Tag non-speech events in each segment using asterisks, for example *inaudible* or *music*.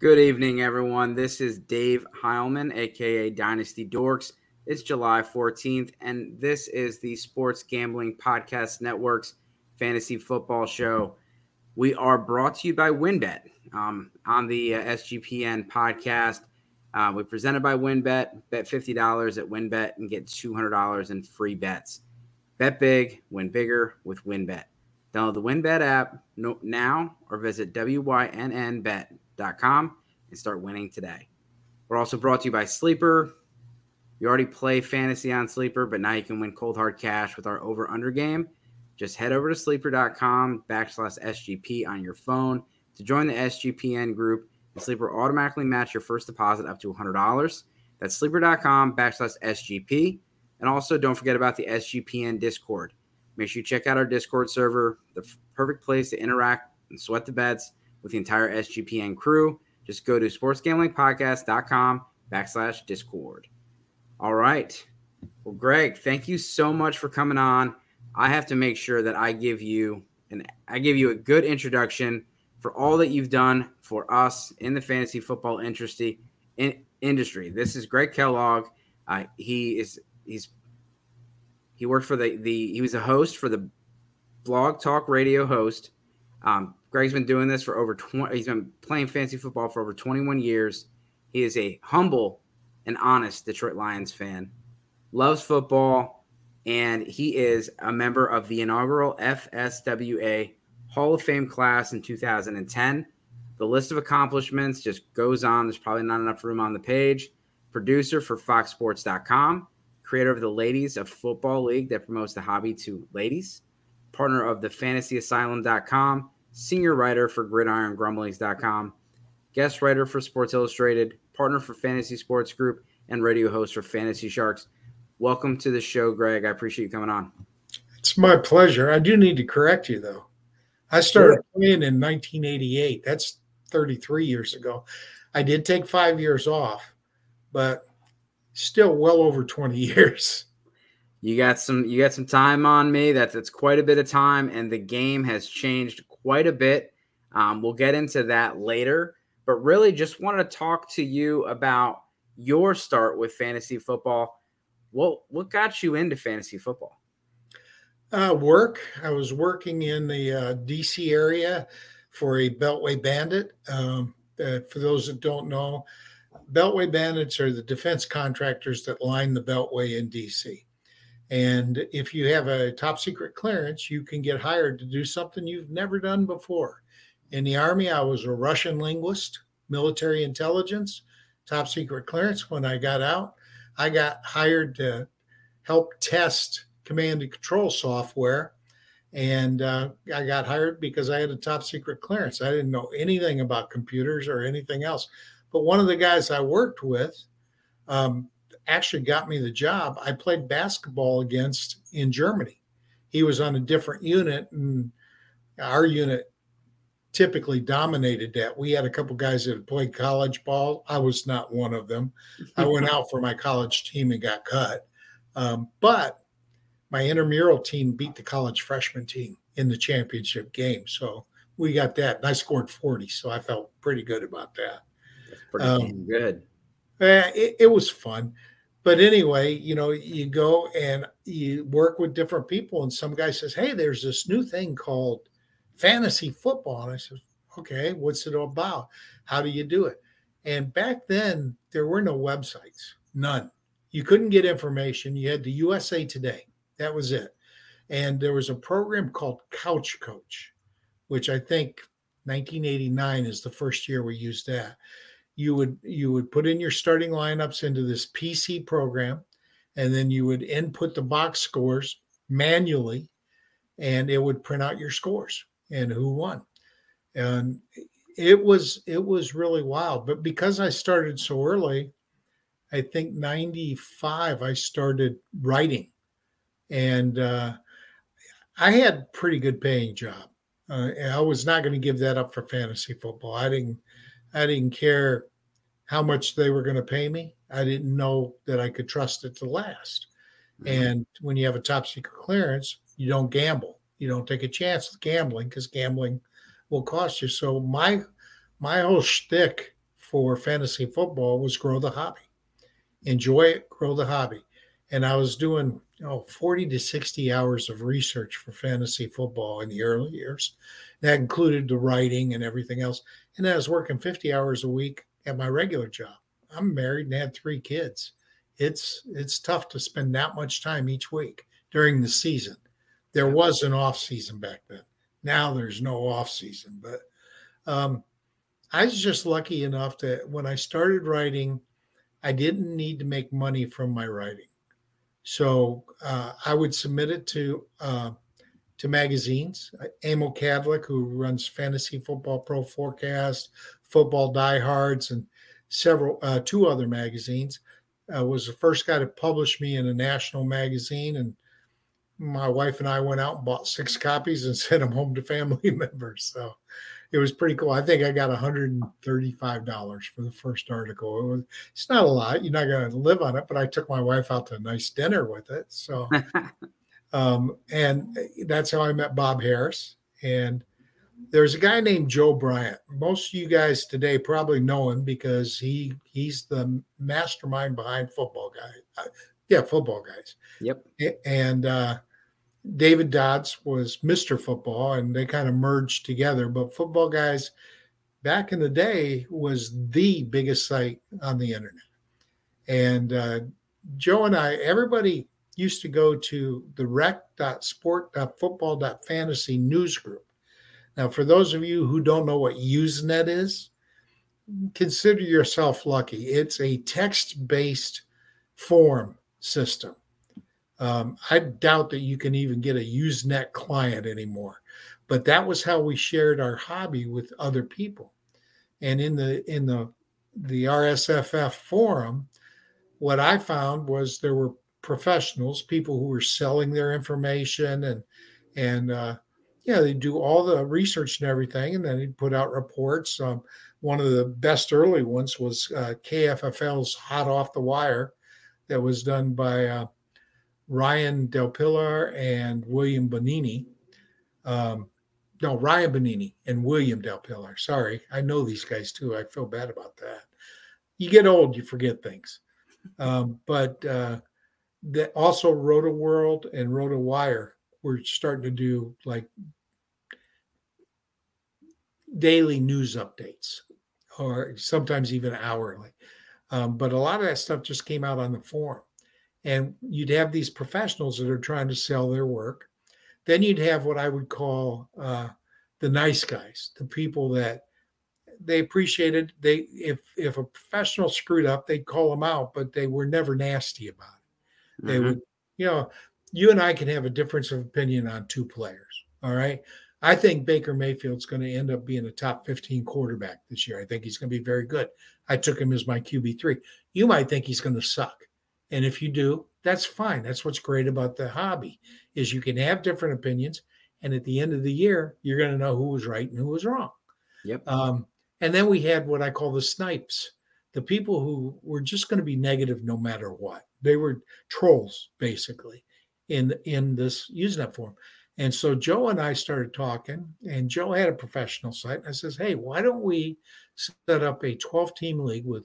Good evening, everyone. This is Dave Heilman, aka Dynasty Dorks. It's July 14th, and this is the Sports Gambling Podcast Network's fantasy football show. We are brought to you by WynnBET um, on the uh, SGPN podcast. Uh, we presented by WynnBET. Bet $50 at WynnBET and get $200 in free bets. Bet big, win bigger with WynnBET. Download the WynnBET app now or visit WYNNBet sleeper.com and start winning today. We're also brought to you by Sleeper. You already play fantasy on Sleeper, but now you can win cold hard cash with our over under game. Just head over to sleeper.com backslash SGP on your phone to join the SGPN group, and Sleeper automatically match your first deposit up to $100. That's sleeper.com backslash SGP. And also, don't forget about the SGPN Discord. Make sure you check out our Discord server, the perfect place to interact and sweat the bets with the entire SGPN crew. Just go to sportsgamblingpodcast.com backslash discord. All right. Well, Greg, thank you so much for coming on. I have to make sure that I give you and I give you a good introduction for all that you've done for us in the fantasy football industry. In, industry. This is Greg Kellogg. Uh, he is he's he worked for the the he was a host for the blog talk radio host um, Greg's been doing this for over 20, he's been playing fantasy football for over 21 years. He is a humble and honest Detroit Lions fan, loves football, and he is a member of the inaugural FSWA Hall of Fame class in 2010. The list of accomplishments just goes on. There's probably not enough room on the page. Producer for FoxSports.com, creator of the Ladies of Football League that promotes the hobby to ladies, partner of the FantasyAsylum.com, senior writer for GridironGrumblings.com, guest writer for Sports Illustrated, partner for Fantasy Sports Group, and radio host for Fantasy Sharks. Welcome to the show, Greg. I appreciate you coming on. It's my pleasure. I do need to correct you, though. I started playing in 1988. That's 33 years ago. I did take five years off, but still well over 20 *laughs* years. You got some you got some time on me. That's that's quite a bit of time, and the game has changed quite a bit. Um, we'll get into that later, but really just wanted to talk to you about your start with fantasy football. What what got you into fantasy football? Uh, work. I was working in the uh, DC area for a Beltway Bandit. Um, uh, for those that don't know, Beltway Bandits are the defense contractors that line the Beltway in DC. And if you have a top secret clearance, you can get hired to do something you've never done before. In the Army, I was a Russian linguist, military intelligence, top secret clearance. When I got out, I got hired to help test command and control software. And uh, I got hired because I had a top secret clearance. I didn't know anything about computers or anything else. But one of the guys I worked with, um, actually got me the job, I played basketball against in Germany. He was on a different unit, and our unit typically dominated that. We had a couple guys that had played college ball. I was not one of them. I went *laughs* out for my college team and got cut. Um, but my intramural team beat the college freshman team in the championship game. So we got that. And I scored 40. So I felt pretty good about that. That's pretty um, good. Uh, it, it was fun but anyway, you know, you go and you work with different people, and some guy says, Hey, there's this new thing called fantasy football. And I said, Okay, what's it about? How do you do it? And back then, there were no websites, none. You couldn't get information. You had the USA Today, that was it. And there was a program called Couch Coach, which I think 1989 is the first year we used that you would you would put in your starting lineups into this PC program, and then you would input the box scores manually, and it would print out your scores and who won. And it was it was really wild. But because I started so early, I think 95 I started writing, and uh, I had pretty good paying job. Uh, I was not going to give that up for fantasy football. I didn't I didn't care how much they were going to pay me. I didn't know that I could trust it to last. Mm-hmm. And when you have a top secret clearance, you don't gamble. You don't take a chance with gambling because gambling will cost you. So my my whole shtick for fantasy football was grow the hobby. Enjoy it, grow the hobby. And I was doing you know, 40 to 60 hours of research for fantasy football in the early years. That included the writing and everything else. And I was working 50 hours a week at my regular job. I'm married and had three kids. It's it's tough to spend that much time each week during the season. There was an off season back then. Now there's no off season, but um, I was just lucky enough that when I started writing, I didn't need to make money from my writing. So uh, I would submit it to uh, to magazines. Emil Kadlec, who runs Fantasy Football Pro Forecast, Football Diehards, and several uh, two other magazines, uh, was the first guy to publish me in a national magazine. And my wife and I went out and bought six copies and *laughs* sent them home to family *laughs* members. So it was pretty cool. I think I got $135 for the first article. It was, it's not a lot. You're not going to live on it, but I took my wife out to a nice dinner with it. So, *laughs* um, and that's how I met Bob Harris. And there's a guy named Joe Bryant. Most of you guys today probably know him because he he's the mastermind behind football guy. Uh, yeah, football guys. Yep. And uh, David Dodds was Mr. Football, and they kind of merged together. But Football Guys, back in the day, was the biggest site on the internet. And uh, Joe and I, everybody used to go to the rec.sport.football.fantasy news group. Now, for those of you who don't know what Usenet is, consider yourself lucky. It's a text based form system um, I doubt that you can even get a Usenet client anymore. But that was how we shared our hobby with other people. And in the in the the RSFF forum, what I found was there were professionals, people who were selling their information and and uh, yeah, they do all the research and everything, and then they put out reports. Um, one of the best early ones was uh, KFFL's Hot Off the Wire, that was done by uh, Ryan Del Pilar and William Bonini. Um, no, Ryan Bonini and William Del Pilar. Sorry, I know these guys too. I feel bad about that. You get old, you forget things. Um, but uh, that also Roto World and Roto Wire were starting to do like daily news updates or sometimes even hourly. Um, but a lot of that stuff just came out on the forum and you'd have these professionals that are trying to sell their work. Then you'd have what I would call uh, the nice guys, the people that they appreciated. They if if a professional screwed up, they'd call them out, but they were never nasty about it. They mm-hmm. would, you know, you and I can have a difference of opinion on two players. All right. I think Baker Mayfield's going to end up being a top 15 quarterback this year. I think he's going to be very good. I took him as my QB3. You might think he's going to suck. And if you do, that's fine. That's what's great about the hobby is you can have different opinions. And at the end of the year, you're going to know who was right and who was wrong. Yep. Um, and then we had what I call the snipes, the people who were just going to be negative no matter what. They were trolls basically in in this Usenet forum. And so Joe and I started talking, and Joe had a professional site. I says, "Hey, why don't we set up a 12 team league with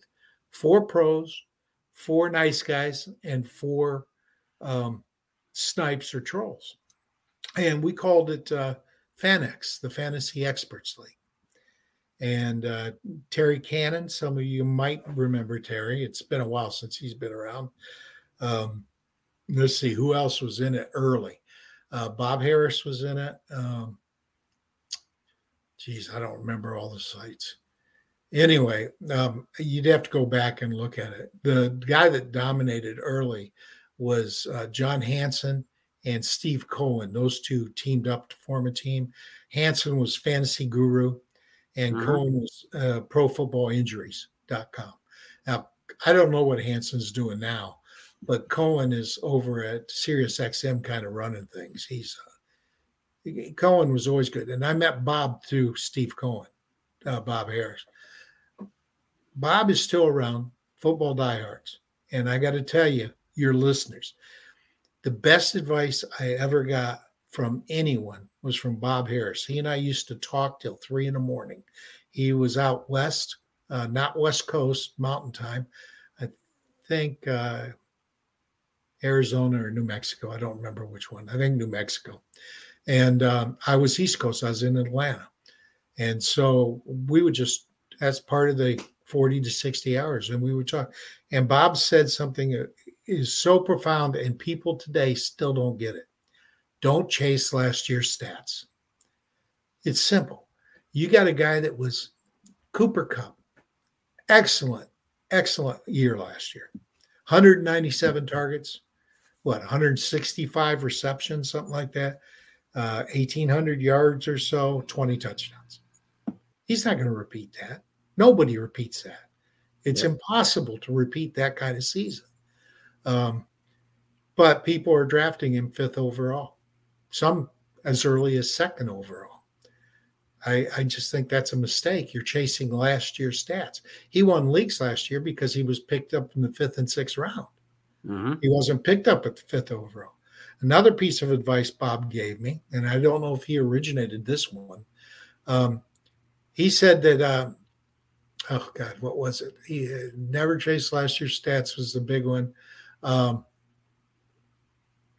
four pros, four nice guys and four um, snipes or trolls. And we called it uh, FanX, the Fantasy Experts League. And uh, Terry Cannon, some of you might remember Terry. It's been a while since he's been around. Um, let's see who else was in it early. Uh, Bob Harris was in it. Um, geez, I don't remember all the sites anyway, um, you'd have to go back and look at it. The guy that dominated early was uh, John Hansen and Steve Cohen. Those two teamed up to form a team. Hansen was fantasy guru, and uh-huh. Cohen was uh, profootballinjuries.com. Now, I don't know what Hansen's doing now, but Cohen is over at SiriusXM kind of running things. He's uh, Cohen was always good. And I met Bob through Steve Cohen, uh, Bob Harris. Bob is still around, football diehards. And I got to tell you, your listeners, the best advice I ever got from anyone was from Bob Harris. He and I used to talk till three in the morning. He was out west uh, not West Coast Mountain Time. I think uh, Arizona or New Mexico. I don't remember which one. I think New Mexico. And um, I was East Coast. I was in Atlanta, and so we would just as part of the 40 to 60 hours, and we would talk. And Bob said something is so profound, and people today still don't get it. Don't chase last year's stats. It's simple. You got a guy that was Cooper Kupp, excellent, excellent year last year. 197 targets, what 165 receptions, something like that, uh, 1,800 yards or so, 20 touchdowns. He's not going to repeat that. Nobody repeats that. It's yeah. impossible to repeat that kind of season. Um, but people are drafting him fifth overall, some as early as second overall. I, I, just think that's a mistake. You're chasing last year's stats. He won leagues last year because he was picked up in the fifth and sixth round. Mm-hmm. He wasn't picked up at the fifth overall. Another piece of advice Bob gave me, and I don't know if he originated this one. Um, he said that, uh, oh God, what was it? He never chased last year's stats was the big one. Um,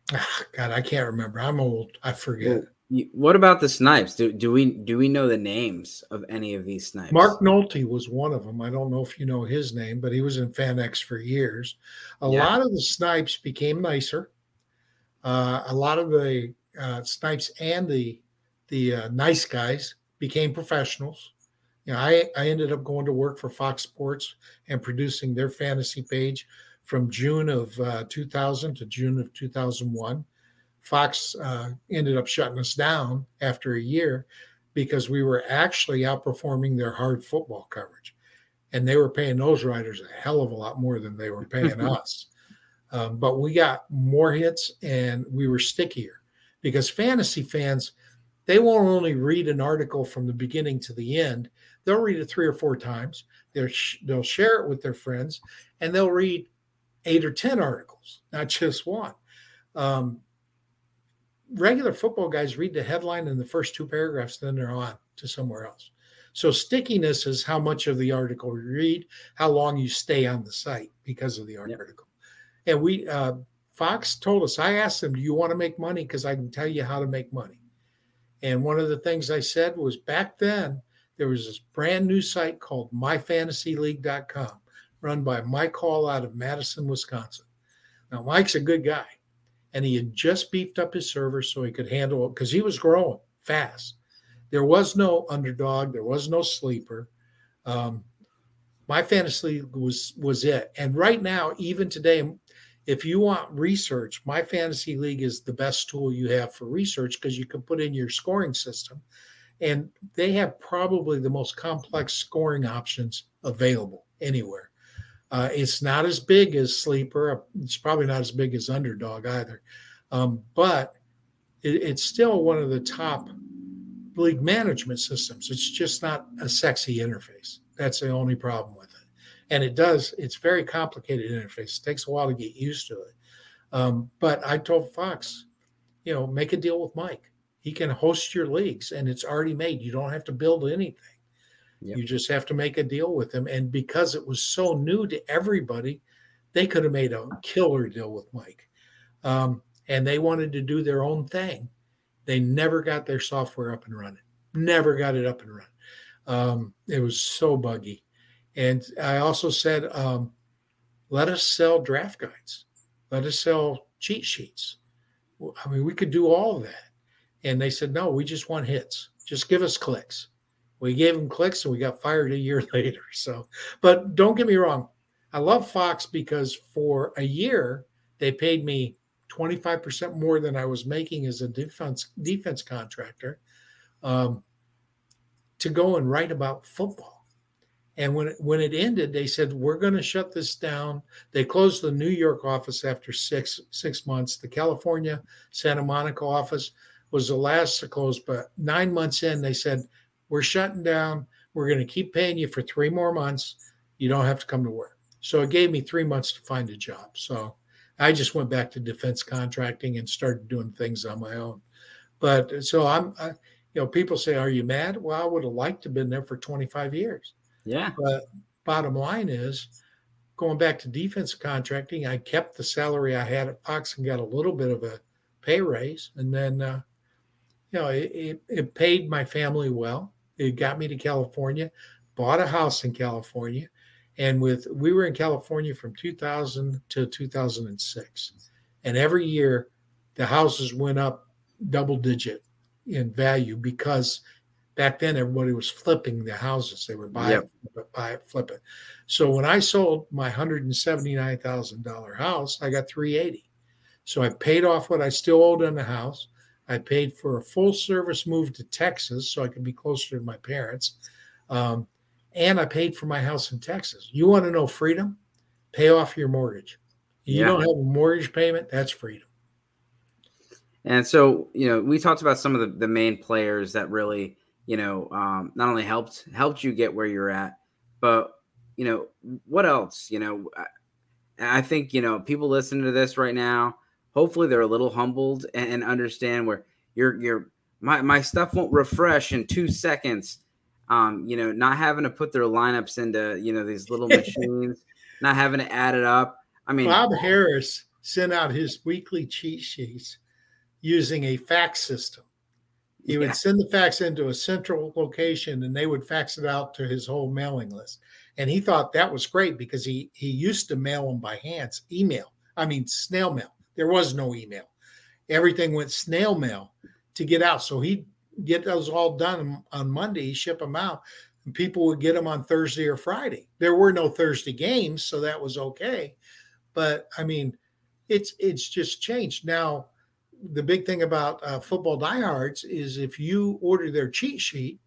God, I can't remember. I'm old. I forget. What about the snipes? Do, do we do we know the names of any of these snipes? Mark Nolte was one of them. I don't know if you know his name, but he was in FanX for years. A yeah. lot of the snipes became nicer. Uh, a lot of the uh, snipes and the the uh, nice guys became professionals. You know, I I ended up going to work for Fox Sports and producing their fantasy page from June of uh, 2000 to June of 2001 Fox uh, ended up shutting us down after a year because we were actually outperforming their hard football coverage. And they were paying those writers a hell of a lot more than they were paying *laughs* us. Um, but we got more hits and we were stickier because fantasy fans, they won't only read an article from the beginning to the end, they'll read it three or four times. They'll, sh- they'll share it with their friends and they'll read eight or 10 articles, not just one. Um, regular football guys read the headline in the first two paragraphs, then they're on to somewhere else. So stickiness is how much of the article you read, how long you stay on the site because of the article. Yep. And we, uh, Fox told us, I asked them, do you want to make money? Because I can tell you how to make money. And one of the things I said was back then, there was this brand new site called myfantasyleague.com run by Mike Hall out of Madison, Wisconsin. Now, Mike's a good guy and he had just beefed up his server so he could handle it because he was growing fast. There was no underdog, there was no sleeper. Um, my fantasy was was it. And right now, even today, if you want research, my fantasy league is the best tool you have for research because you can put in your scoring system, and they have probably the most complex scoring options available anywhere. Uh, it's not as big as Sleeper. It's probably not as big as Underdog either. Um, but it, it's still one of the top league management systems. It's just not a sexy interface. That's the only problem with it. And it does, it's very complicated interface. It takes a while to get used to it. Um, but I told Fox, you know, make a deal with Mike. He can host your leagues and it's already made. You don't have to build anything. Yep. You just have to make a deal with them. And because it was so new to everybody, they could have made a killer deal with Mike. Um, and they wanted to do their own thing. They never got their software up and running, never got it up and running. Um, it was so buggy. And I also said, um, let us sell draft guides, let us sell cheat sheets. I mean, we could do all of that. And they said, no, we just want hits. Just give us clicks. We gave them clicks and we got fired a year *laughs* later. So, but don't get me wrong. I love Fox because for a year they paid me 25% more than I was making as a defense defense contractor um, to go and write about football. And when it, when it ended, they said we're going to shut this down. They closed the New York office after six six months. The California Santa Monica office was the last to close, but nine months in, they said we're shutting down. We're going to keep paying you for three more months. You don't have to come to work. So it gave me three months to find a job. So I just went back to defense contracting and started doing things on my own. But so I'm, I, you know, people say, "Are you mad?" Well, I would have liked to have been there for 25 years. Yeah. But bottom line is, going back to defense contracting, I kept the salary I had at Fox and got a little bit of a pay raise, and then uh, you know it, it, it paid my family well. It got me to California, bought a house in California, and with we were in California from 2000 to 2006, and every year the houses went up double digit in value because back then everybody was flipping the houses. They were buy yep. it, buy it, flip it. So when I sold my hundred and seventy nine thousand dollar house, I got three eighty. So I paid off what I still owed on the house. I paid for a full service move to Texas so I could be closer to my parents. Um, and I paid for my house in Texas. You want to know freedom? Pay off your mortgage. You yeah. don't have a mortgage payment, that's freedom. And so, you know, we talked about some of the, the main players that really, you know, um, not only helped helped you get where you're at, but you know, what else? You know, I, I think you know people listening to this right now. Hopefully, they're a little humbled and, and understand where you're. You're my my stuff won't refresh in two seconds. Um, you know, not having to put their lineups into you know these little *laughs* machines, not having to add it up. I mean, Bob Harris sent out his weekly cheat sheets using a fax system. He would send the fax into a central location and they would fax it out to his whole mailing list. And he thought that was great because he he used to mail them by hands, email. I mean snail mail. There was no email. Everything went snail mail to get out. So he'd get those all done on Monday, he ship them out, and people would get them on Thursday or Friday. There were no Thursday games, so that was okay. But I mean, it's it's just changed. Now the big thing about uh, football diehards is if you order their cheat sheet,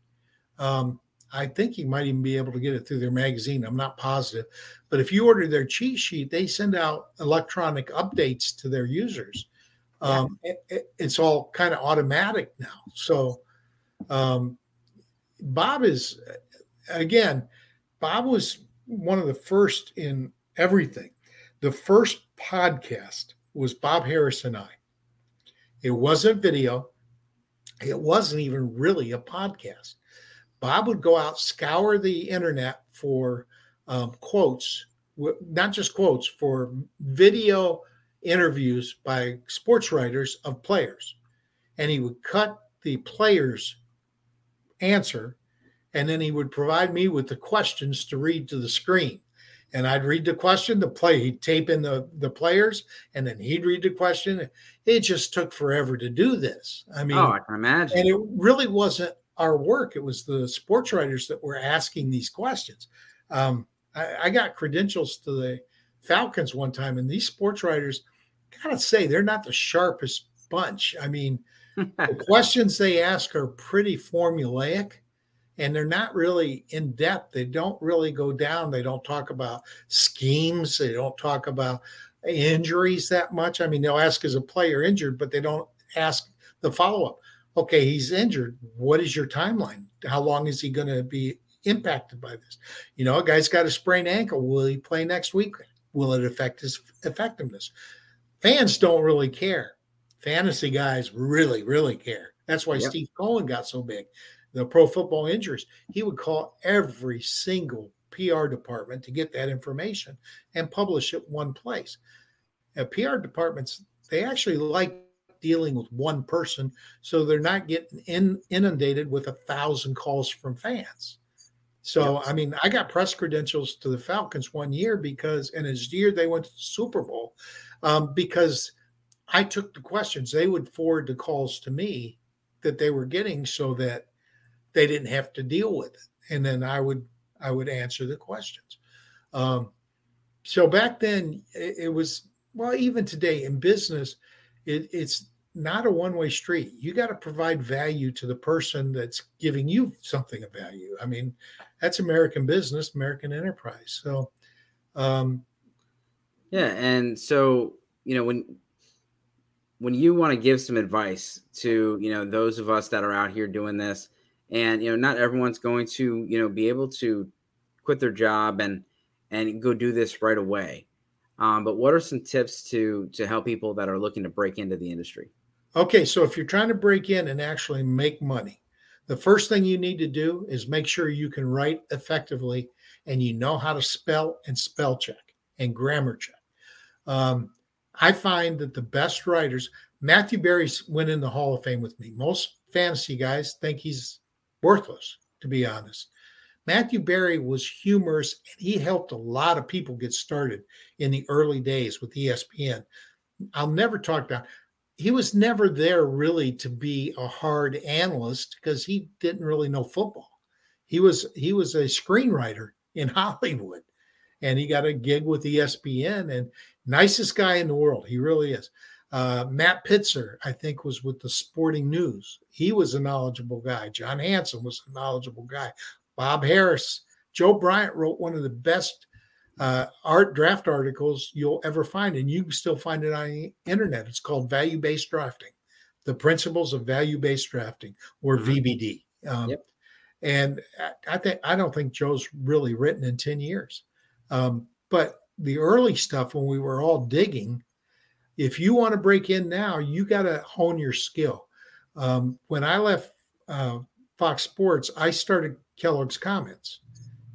um, I think you might even be able to get it through their magazine. I'm not positive, but if you order their cheat sheet, they send out electronic updates to their users. Um, it, it, it's all kind of automatic now. So, um, Bob is again, Bob was one of the first in everything. The first podcast was Bob Harris and I. It wasn't video. It wasn't even really a podcast. Bob would go out, scour the internet for um, quotes, not just quotes, for video interviews by sports writers of players. And he would cut the player's answer, and then he would provide me with the questions to read to the screen and I'd read the question, the play, he'd tape in the, the players, and then he'd read the question. It just took forever to do this. I mean, oh, I can imagine. And it really wasn't our work, it was the sports writers that were asking these questions. Um, I, I got credentials to the Falcons one time, and these sports writers, gotta say, they're not the sharpest bunch. I mean, *laughs* the questions they ask are pretty formulaic and they're not really in depth. They don't really go down. They don't talk about schemes. They don't talk about injuries that much. I mean, they'll ask is a player injured, but they don't ask the follow up. Okay, he's injured. What is your timeline? How long is he going to be impacted by this? You know, a guy's got a sprained ankle. Will he play next week? Will it affect his effectiveness? Fans don't really care. Fantasy guys really, really care. That's why yep. Steve Cohen got so big the pro football injuries, he would call every single PR department to get that information and publish it one place. And PR departments, they actually like dealing with one person, so they're not getting in, inundated with a thousand calls from fans. So. I mean, I got press credentials to the Falcons one year because, and his year they went to the Super Bowl um, because I took the questions. They would forward the calls to me that they were getting so that they didn't have to deal with it and then i would i would answer the questions um, so back then it, it, was well even today in business it, it's not a one-way street. You got to provide value to the person that's giving you something of value. I mean that's american business american enterprise. So um, yeah and so you know when when you want to give some advice to you know those of us that are out here doing this and you know not everyone's going to you know be able to quit their job and and go do this right away um, but what are some tips to to help people that are looking to break into the industry okay so if you're trying to break in and actually make money The first thing you need to do is make sure you can write effectively and you know how to spell and spell check and grammar check. Um, I find that the best writers, Matthew Berry went in the Hall of Fame with me. Most fantasy guys think he's worthless, to be honest. Matthew Berry was humorous and he helped a lot of people get started in the early days with ESPN. I'll never talk about he was never there really to be a hard analyst because he didn't really know football. He was he was a screenwriter in *laughs* Hollywood and he got a gig with ESPN and nicest guy in the world. He really is. Uh, Matt Pitzer, I think, was with the Sporting News. He was a knowledgeable guy. John Hansen was a knowledgeable guy. Bob Harris, Joe Bryant wrote one of the best uh, art draft articles you'll ever find, and you can still find it on the internet. It's called Value Based Drafting, the Principles of Value Based Drafting, or mm-hmm. VBD. Um, yep. And I think I don't think Joe's really written in ten years, um, but the early stuff when we were all digging, if you want to break in now, you got to hone your skill. Um, when I left uh, Fox Sports, I started Kellogg's Comments,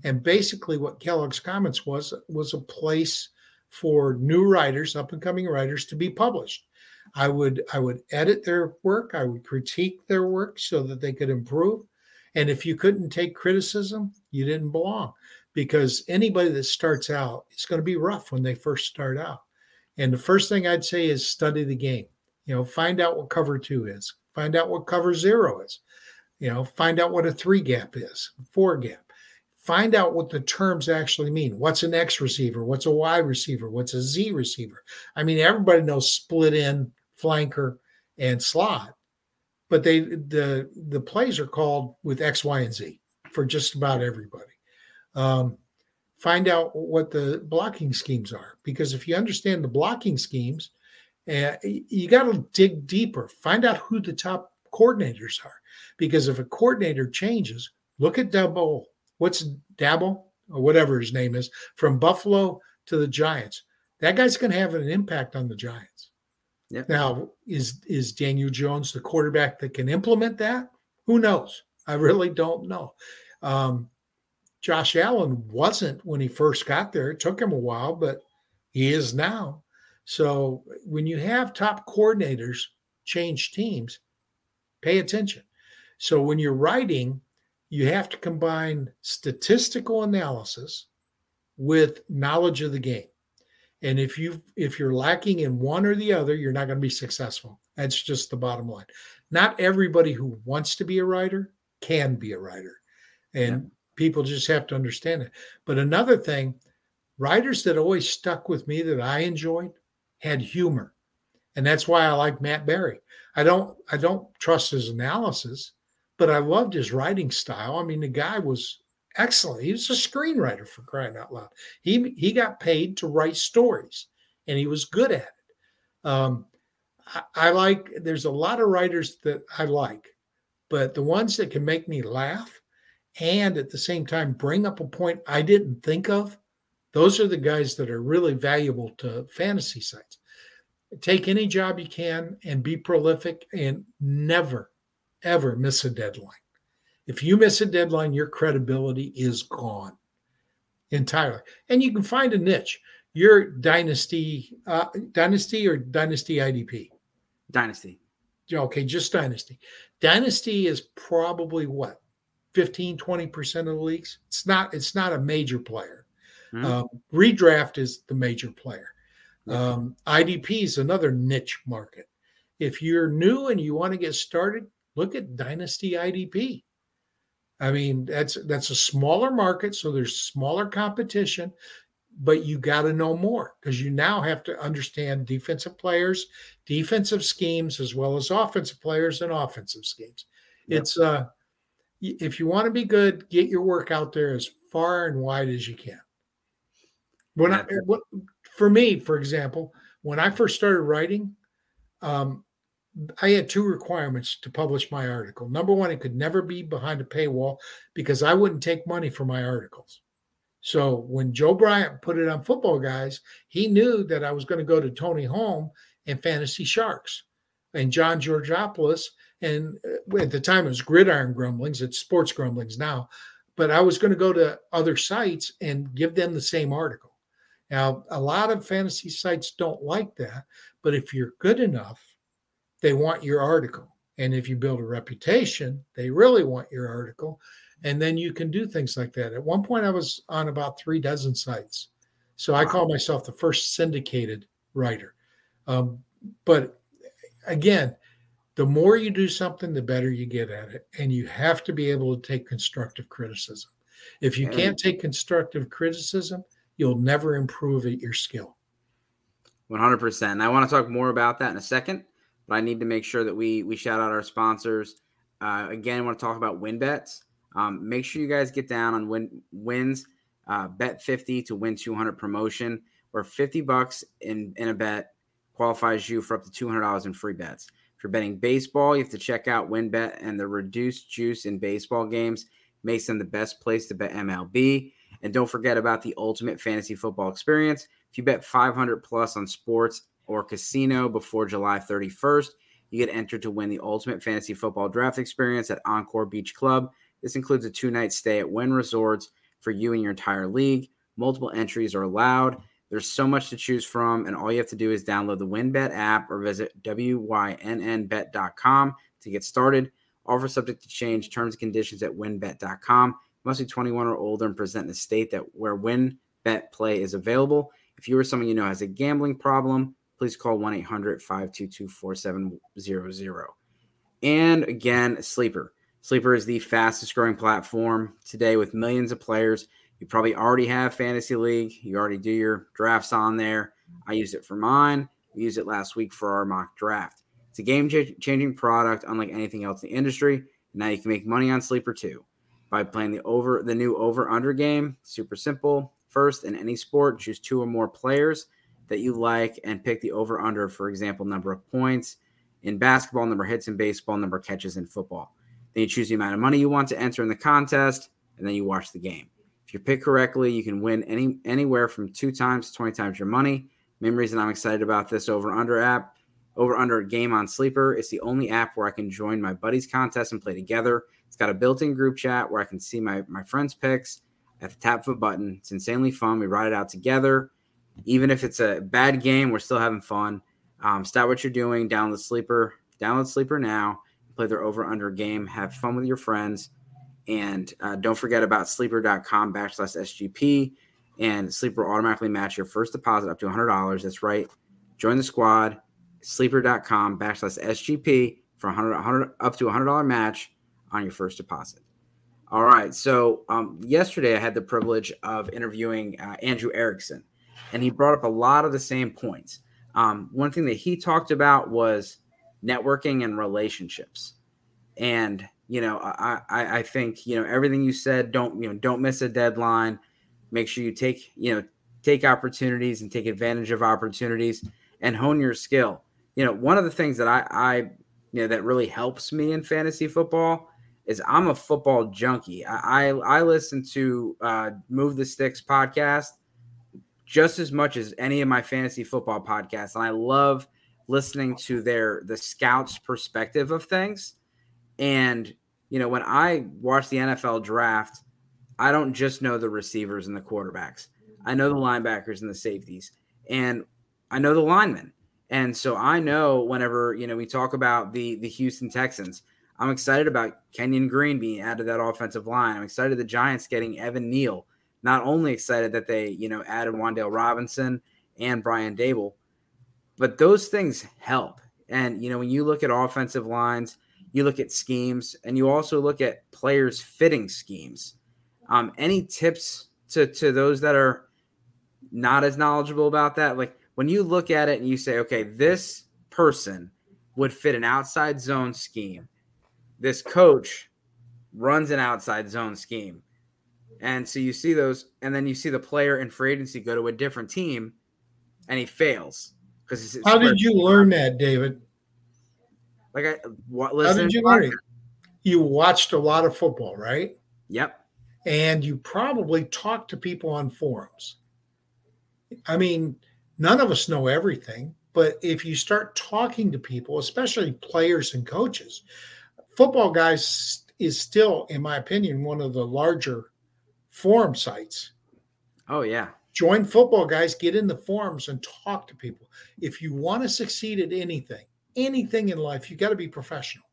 and basically what Kellogg's Comments was was a place for new writers, up and coming writers, to be published. I would I would edit their work, I would critique their work so that they could improve. And if you couldn't take criticism, you didn't belong because anybody that starts out, it's going to be rough when they first start out. And the first thing I'd say is study the game. You know, find out what cover two is, find out what cover zero is, you know, find out what a three gap is, four gap. Find out what the terms actually mean. What's an X receiver? What's a Y receiver? What's a Z receiver? I mean, everybody knows split in, flanker, and slot, but they the the plays are called with X, Y, and Z for just about everybody. Um, find out what the blocking schemes are because if you understand the blocking schemes, uh, you got to dig deeper. Find out who the top coordinators are because if a coordinator changes, look at Daboll. What's Daboll or whatever his name is from Buffalo to the Giants? That guy's going to have an impact on the Giants. Yep. Now, is is Daniel Jones the quarterback that can implement that? Who knows? I really don't know. Um, Josh Allen wasn't when he first got there. It took him a while, but he is now. So when you have top coordinators change teams, pay attention. So when you're writing, you have to combine statistical analysis with knowledge of the game. And if you if you're lacking in one or the other, you're not going to be successful. That's just the bottom line. Not everybody who wants to be a writer can be a writer. And people just have to understand it. But another thing, writers that always stuck with me that I enjoyed had humor. And that's why I like Matt Berry. I don't I don't trust his analysis, but I loved his writing style. I mean, the guy was excellent. He was a screenwriter for crying out loud. He he got paid to write stories, and he was good at it. Um, I, I like. There's a lot of writers that I like, but the ones that can make me laugh and at the same time bring up a point I didn't think of, those are the guys that are really valuable to fantasy sites. Take any job you can and be prolific and never, ever miss a deadline. If you miss a deadline, your credibility is gone entirely. And you can find a niche. Your dynasty, uh, dynasty or dynasty IDP? Dynasty. Okay, just dynasty. Dynasty is probably what 15 20% of the leagues it's not it's not a major player mm-hmm. um, redraft is the major player um, idp is another niche market if you're new and you want to get started look at dynasty idp i mean that's that's a smaller market so there's smaller competition but you got to know more because you now have to understand defensive players defensive schemes as well as offensive players and offensive schemes yep. it's uh if you want to be good, get your work out there as far and wide as you can. When I, for me, for example, when I first started writing, um, I had two requirements to publish my article. Number one, it could never be behind a paywall because I wouldn't take money for my articles. So when Joe Bryant put it on Football Guys, he knew that I was going to go to Tony Holm and Fantasy Sharks. and John Georgopoulos, and uh, at the time it was Gridiron Grumblings, it's Sports Grumblings now, but I was going to go to other sites and give them the same article. Now, a lot of fantasy sites don't like that, but if you're good enough, they want your article. And if you build a reputation, they really want your article. And then you can do things like that. At one point, I was on about three dozen sites. So I call myself the first syndicated writer. Um, but again, the more you do something, the better you get at it. And you have to be able to take constructive criticism. If you can't take constructive criticism, you'll never improve at your skill. 100%. And I want to talk more about that in a second, but I need to make sure that we we shout out our sponsors. Uh, again, I want to talk about WynnBETs. Um, make sure you guys get down on win wins uh, bet 50 to win 200 promotion where 50 bucks in, in a bet qualifies you for up to $200 in free bets. If you're betting baseball, you have to check out WynnBET and the reduced juice in baseball games makes them the best place to bet MLB. And don't forget about the ultimate fantasy football experience. If you bet 500 plus on sports or casino before July 31st, you get entered to win the ultimate fantasy football draft experience at Encore Beach Club. This includes a two night stay at Wynn Resorts for you and your entire league. Multiple entries are allowed. There's so much to choose from, and all you have to do is download the WynnBET app or visit wynnbet.com to get started. Offer subject to change. Terms and conditions at wynnbet.com. Must be 21 or older and present in a state that where WynnBET play is available. If you or someone you know has a gambling problem, please call 1 800 522 4700. And again, Sleeper. Sleeper is the fastest growing platform today with millions of players. You probably already have Fantasy League. You already do your drafts on there. I used it for mine. We used it last week for our mock draft. It's a game changing product, unlike anything else in the industry. Now you can make money on Sleeper too by playing the over the new over under game. Super simple. First, in any sport, choose two or more players that you like and pick the over under. For example, number of points in basketball, number hits in baseball, number catches in football. Then you choose the amount of money you want to enter in the contest, and then you watch the game. If you pick correctly, you can win any anywhere from two times to 20 times your money. Main reason I'm excited about this over under app, over under game on Sleeper, it's the only app where I can join my buddies' contest and play together. It's got a built-in group chat where I can see my my friends' picks at the tap of a button. It's insanely fun. We ride it out together. Even if it's a bad game, we're still having fun. Um, stop what you're doing. Download Sleeper. Download Sleeper now play their over under game, have fun with your friends, and uh, don't forget about sleeper.com backslash SGP. And Sleeper will automatically match your first deposit up to $100. That's right. Join the squad, sleeper.com backslash SGP for 100, 100 up to $100 match on your first deposit. All right. So um, yesterday I had the privilege of interviewing uh, Andrew Erickson, and he brought up a lot of the same points. Um, one thing that he talked about was networking and relationships. And you know, I, I, I think you know everything you said. Don't you know? Don't miss a deadline. Make sure you take you know take opportunities and take advantage of opportunities and hone your skill. You know, one of the things that I, I you know that really helps me in fantasy football is I'm a football junkie. I I, I listen to uh, Move the Sticks podcast just as much as any of my fantasy football podcasts, and I love listening to their the scouts perspective of things. And you know when i watch the nfl draft i don't just know the receivers and the quarterbacks. I know the linebackers and the safeties and i know the linemen. And so i know whenever you know we talk about the the houston texans i'm excited about kenyon green being added to that offensive line. I'm excited the giants getting evan neal not only excited that they you know added Wan'Dale Robinson and Brian Daboll, but those things help. And you know, when you look at offensive lines, you look at schemes, and you also look at players fitting schemes. Um, any tips to to those that are not as knowledgeable about that? Like when you look at it and you say, okay, this person would fit an outside zone scheme. This coach runs an outside zone scheme. And so you see those, and then you see the player in free agency go to a different team and he fails. Because how did you learn that, David? Like I what How did you learn it? You watched a lot of football, right? Yep. And you probably talked to people on forums. I mean, none of us know everything. But if you start talking to people, especially players and coaches, football guys is still, in my opinion, one of the larger forum sites. Oh, yeah. Join football guys, get in the forums and talk to people. If you want to succeed at anything, anything in life, you got to be professional.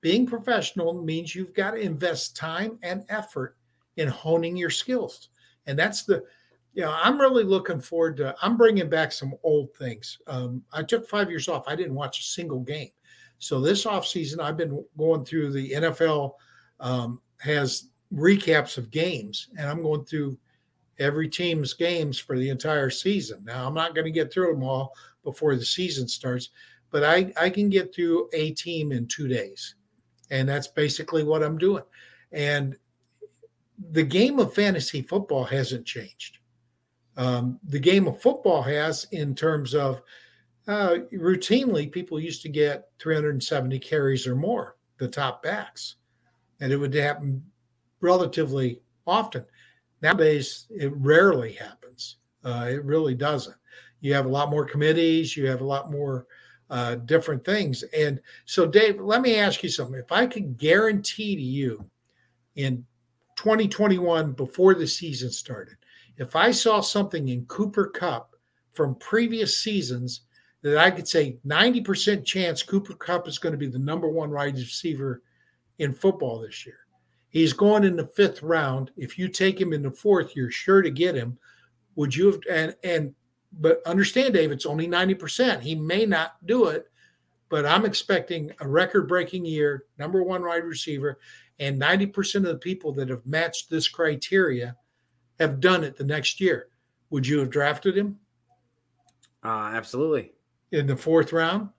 Being professional means you've got to invest time and effort in honing your skills. And that's the, you know, I'm really looking forward to, I'm bringing back some old things. Um, I took five years off. I didn't watch a single game. So this offseason, I've been going through the NFL um, has recaps of games, and I'm going through every team's games for the entire season. Now, I'm not going to get through them all before the season starts, but I, I can get through a team in two days. And that's basically what I'm doing. And the game of fantasy football hasn't changed. Um, the game of football has, in terms of uh, routinely, people used to get 370 carries or more, the top backs, and it would happen relatively often. Nowadays, it rarely happens. Uh, it really doesn't. You have a lot more committees, you have a lot more uh, different things. And so, Dave, let me ask you something. If I could guarantee to you in 2021, before the season started, if I saw something in Cooper Kupp from previous seasons that I could say 90% chance Cooper Kupp is going to be the number one wide receiver in football this year. He's going in the fifth round. If you take him in the fourth, you're sure to get him. Would you have and and but understand, Dave, it's only 90%. He may not do it, but I'm expecting a record-breaking year, number one wide receiver, and 90% of the people that have matched this criteria have done it the next year. Would you have drafted him? Uh, absolutely. In the fourth round?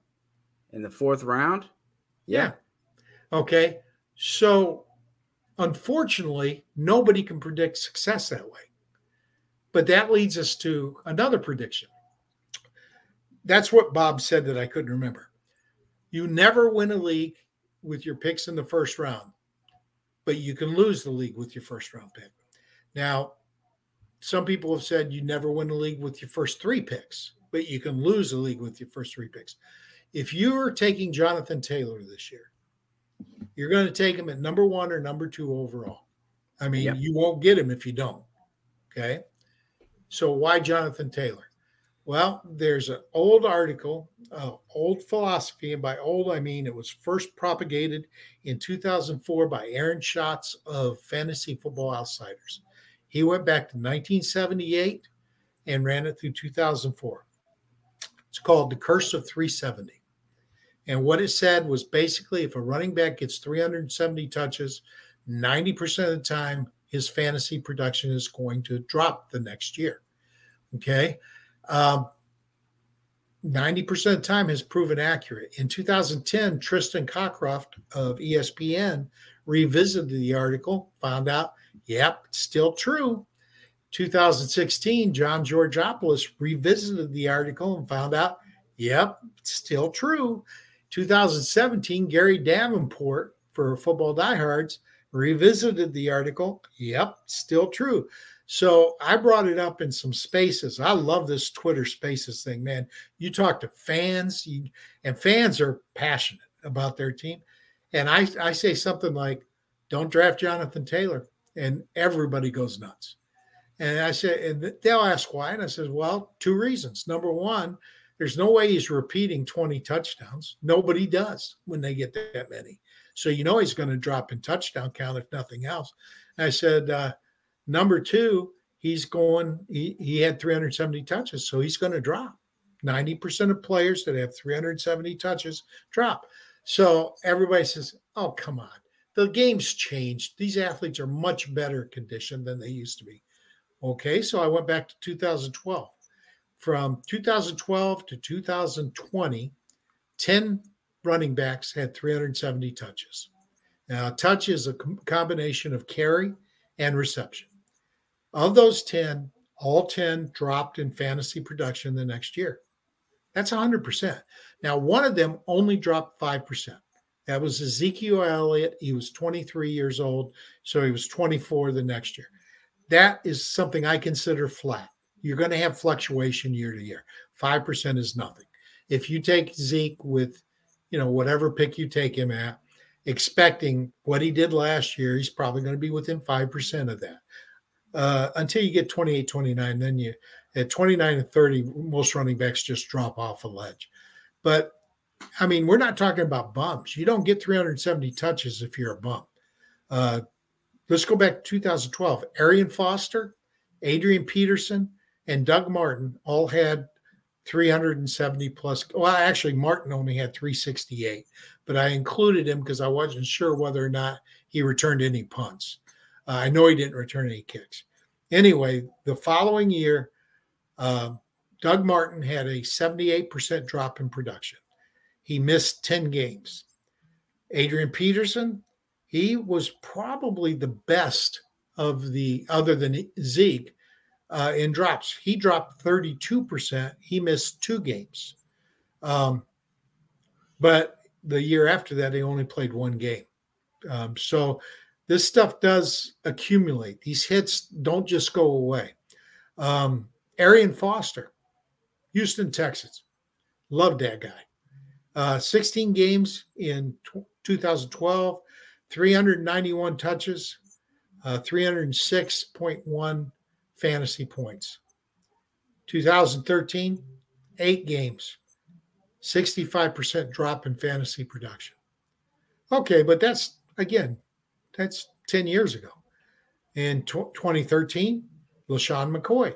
In the fourth round? Yeah. yeah. Okay. So unfortunately, nobody can predict success that way. But that leads us to another prediction. That's what Bob said that I couldn't remember. You never win a league with your picks in the first round, but you can lose the league with your first round pick. Now, some people have said you never win a league with your first three picks, but you can lose a league with your first three picks. If you are taking Jonathan Taylor this year, you're going to take him at number one or number two overall. I mean, yep. you won't get him if you don't. Okay. So why Jonathan Taylor? Well, there's an old article, uh, old philosophy, and by old I mean it was first propagated in 2004 by Aaron Schatz of Fantasy Football Outsiders. He went back to 1978 and ran it through 2004. It's called The Curse of 370. And what it said was basically if a running back gets 370 touches, 90% of the time, his fantasy production is going to drop the next year. Okay. Um, 90% of the time has proven accurate. In 2010, Tristan Cockcroft of ESPN revisited the article, found out, yep, still true. 2016, John Georgopoulos revisited the article and found out, yep, still true. 2017, Gary Davenport for Football Diehards revisited the article. Yep, still true. So I brought it up in some spaces. I love this Twitter spaces thing, man. You talk to fans, you, and fans are passionate about their team. And I, I say something like, don't draft Jonathan Taylor. And everybody goes nuts. And I say, and they'll ask why. And I says, well, two reasons. Number one, there's no way he's repeating 20 touchdowns. Nobody does when they get that many. So you know he's going to drop in touchdown count if nothing else. And I said, uh, number two, he's going, he, he had 370 touches, so he's going to drop. 90% of players that have 370 touches drop. So everybody says, oh, come on. The game's changed. These athletes are much better conditioned than they used to be. Okay, so I went back to 2012 from 2012 to 2020, 10 running backs had 370 touches. Now, touch is a com- combination of carry and reception. Of those 10, all 10 dropped in fantasy production the next year. That's 100%. Now, one of them only dropped 5%. That was Ezekiel Elliott. He was 23 years old, so he was 24 the next year. That is something I consider flat. You're going to have fluctuation year to year. 5% is nothing. if you take Zeke with, you know, whatever pick you take him at, expecting what he did last year, he's probably going to be within 5% of that. Uh, until you get 28, 29, then you at 29 and 30, most running backs just drop off a ledge. But I mean, we're not talking about bumps. You don't get 370 touches if you're a bump. Uh, let's go back to 2012. Arian Foster, Adrian Peterson, and Doug Martin all had 370 plus. Well, actually, Martin only had 368, but I included him because I wasn't sure whether or not he returned any punts. Uh, I know he didn't return any kicks. Anyway, the following year, uh, Doug Martin had a 78% drop in production. He missed 10 games. Adrian Peterson, he was probably the best of the other than Zeke uh, in drops. He dropped 32%. He missed two games. Um, but the year after that, he only played one game. Um, so this stuff does accumulate. These hits don't just go away. Um, Arian Foster, Houston Texans. Loved that guy. Uh, 16 games in t- 2012, 391 touches, uh, 306.1 fantasy points. 2013, eight games, 65% drop in fantasy production. Okay, but that's again, that's 10 years ago. In t- 2013, LeSean McCoy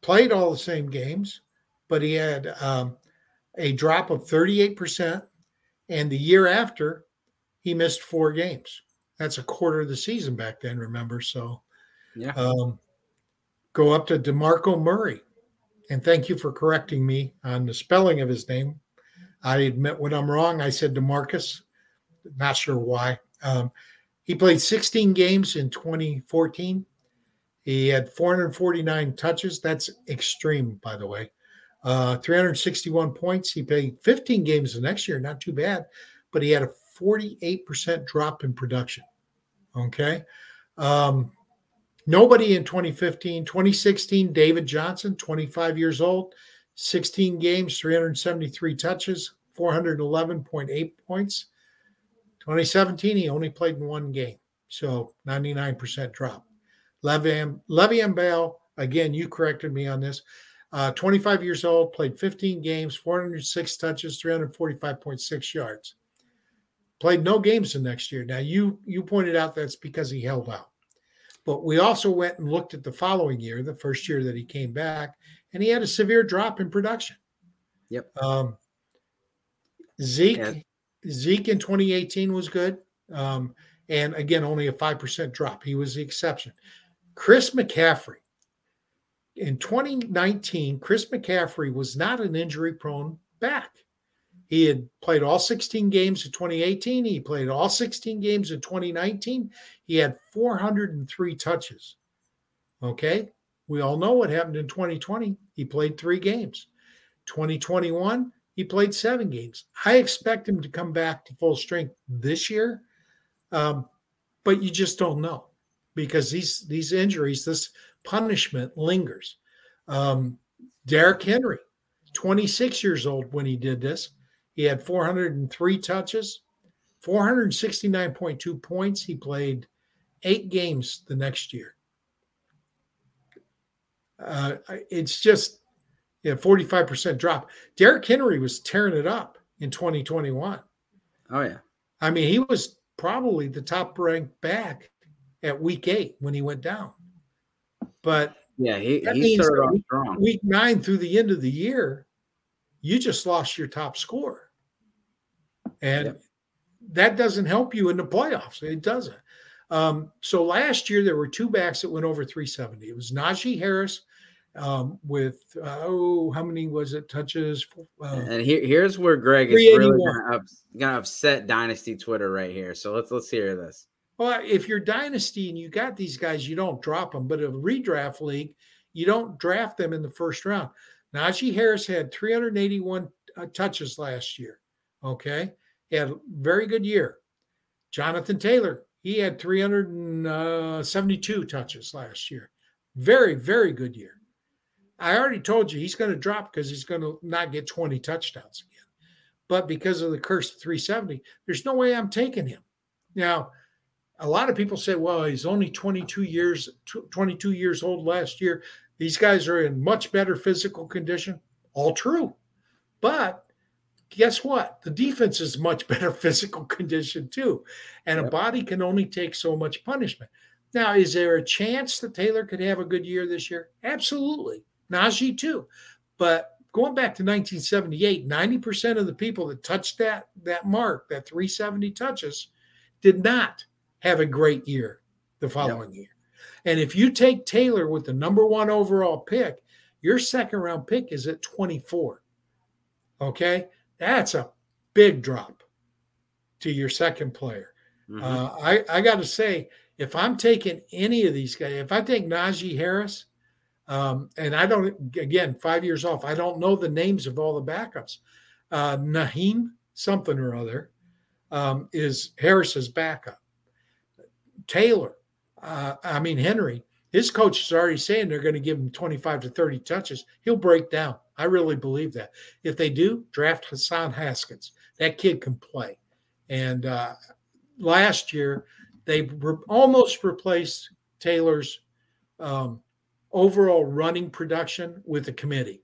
played all the same games, but he had um, a drop of 38%. And the year after, he missed four games. That's a quarter of the season back then, remember? So, yeah. Um, go up to DeMarco Murray. And thank you for correcting me on the spelling of his name. I admit when I'm wrong. I said DeMarcus. Not sure why. Um, he played 16 games in 2014. He had 449 touches. That's extreme, by the way. Uh, 361 points. He played 15 games the next year. Not too bad, but he had a 48% drop in production. Okay. Um, Nobody in 2015, 2016, David Johnson, 25 years old, 16 games, 373 touches, 411.8 points. 2017, he only played in one game, so 99% drop. Le'Veon, Bell, again, you corrected me on this. Uh, 25 years old, played 15 games, 406 touches, 345.6 yards. Played no games the next year. Now you you pointed out that's because he held out. But we also went and looked at the following year, the first year that he came back, and he had a severe drop in production. Yep. Um, Zeke, yeah. Zeke in 2018 was good. Um, and again, only a 5% drop. He was the exception. Chris McCaffrey. In 2019, Chris McCaffrey was not an injury prone back. He had played all 16 games in 2018. He played all 16 games in 2019. He had 403 touches. Okay. We all know what happened in 2020. He played three games. 2021, he played seven games. I expect him to come back to full strength this year, um, but you just don't know because these these injuries, this punishment lingers. Um, Derrick Henry, 26 years old when he did this, he had 403 touches, 469.2 points. He played eight games the next year. Uh, it's just yeah, 45% drop. Derrick Henry was tearing it up in 2021. Oh, yeah. I mean, he was probably the top ranked back at week eight when he went down. But yeah, he, he started off strong. Week nine through the end of the year, you just lost your top score. And yep. that doesn't help you in the playoffs. It doesn't. Um, so last year there were two backs that went over 370. It was Najee Harris um, with uh, oh, how many was it touches? Uh, and here, here's where Greg is really gonna, gonna upset Dynasty Twitter right here. So let's let's hear this. Well, if you're Dynasty and you got these guys, you don't drop them. But a redraft league, you don't draft them in the first round. Najee Harris had 381 uh, touches last year. Okay. He had a very good year. Jonathan Taylor, he had 372 touches last year. Very, very good year. I already told you he's going to drop because he's going to not get 20 touchdowns again. But because of the curse of 370, there's no way I'm taking him. Now, a lot of people say, well, he's only 22 years 22 years old last year. These guys are in much better physical condition. All true. But guess what? The defense is much *laughs* better physical condition too. And yep. a body can only take so much punishment. Now, is there a chance that Taylor could have a good year this year? Absolutely. Najee too. But going back to 1978, 90% of the people that touched that that mark, that 370 touches, did not have a great year the following yep. year. And if you take Taylor with the number one overall pick, your second round pick is at 24. Okay. That's a big drop to your second player. Mm-hmm. Uh, I, I got to say, if I'm taking any of these guys, if I take Najee Harris, um, and I don't, again, five years off, I don't know the names of all the backups. Uh, Nyheim, something or other, um, is Harris's backup. Taylor, uh, I mean, Henry, his coach is already saying they're going to give him 25 to 30 touches. He'll break down. I really believe that. If they do, draft Hassan Haskins. That kid can play. And uh, last year, they re- almost replaced Taylor's um, overall running production with the committee.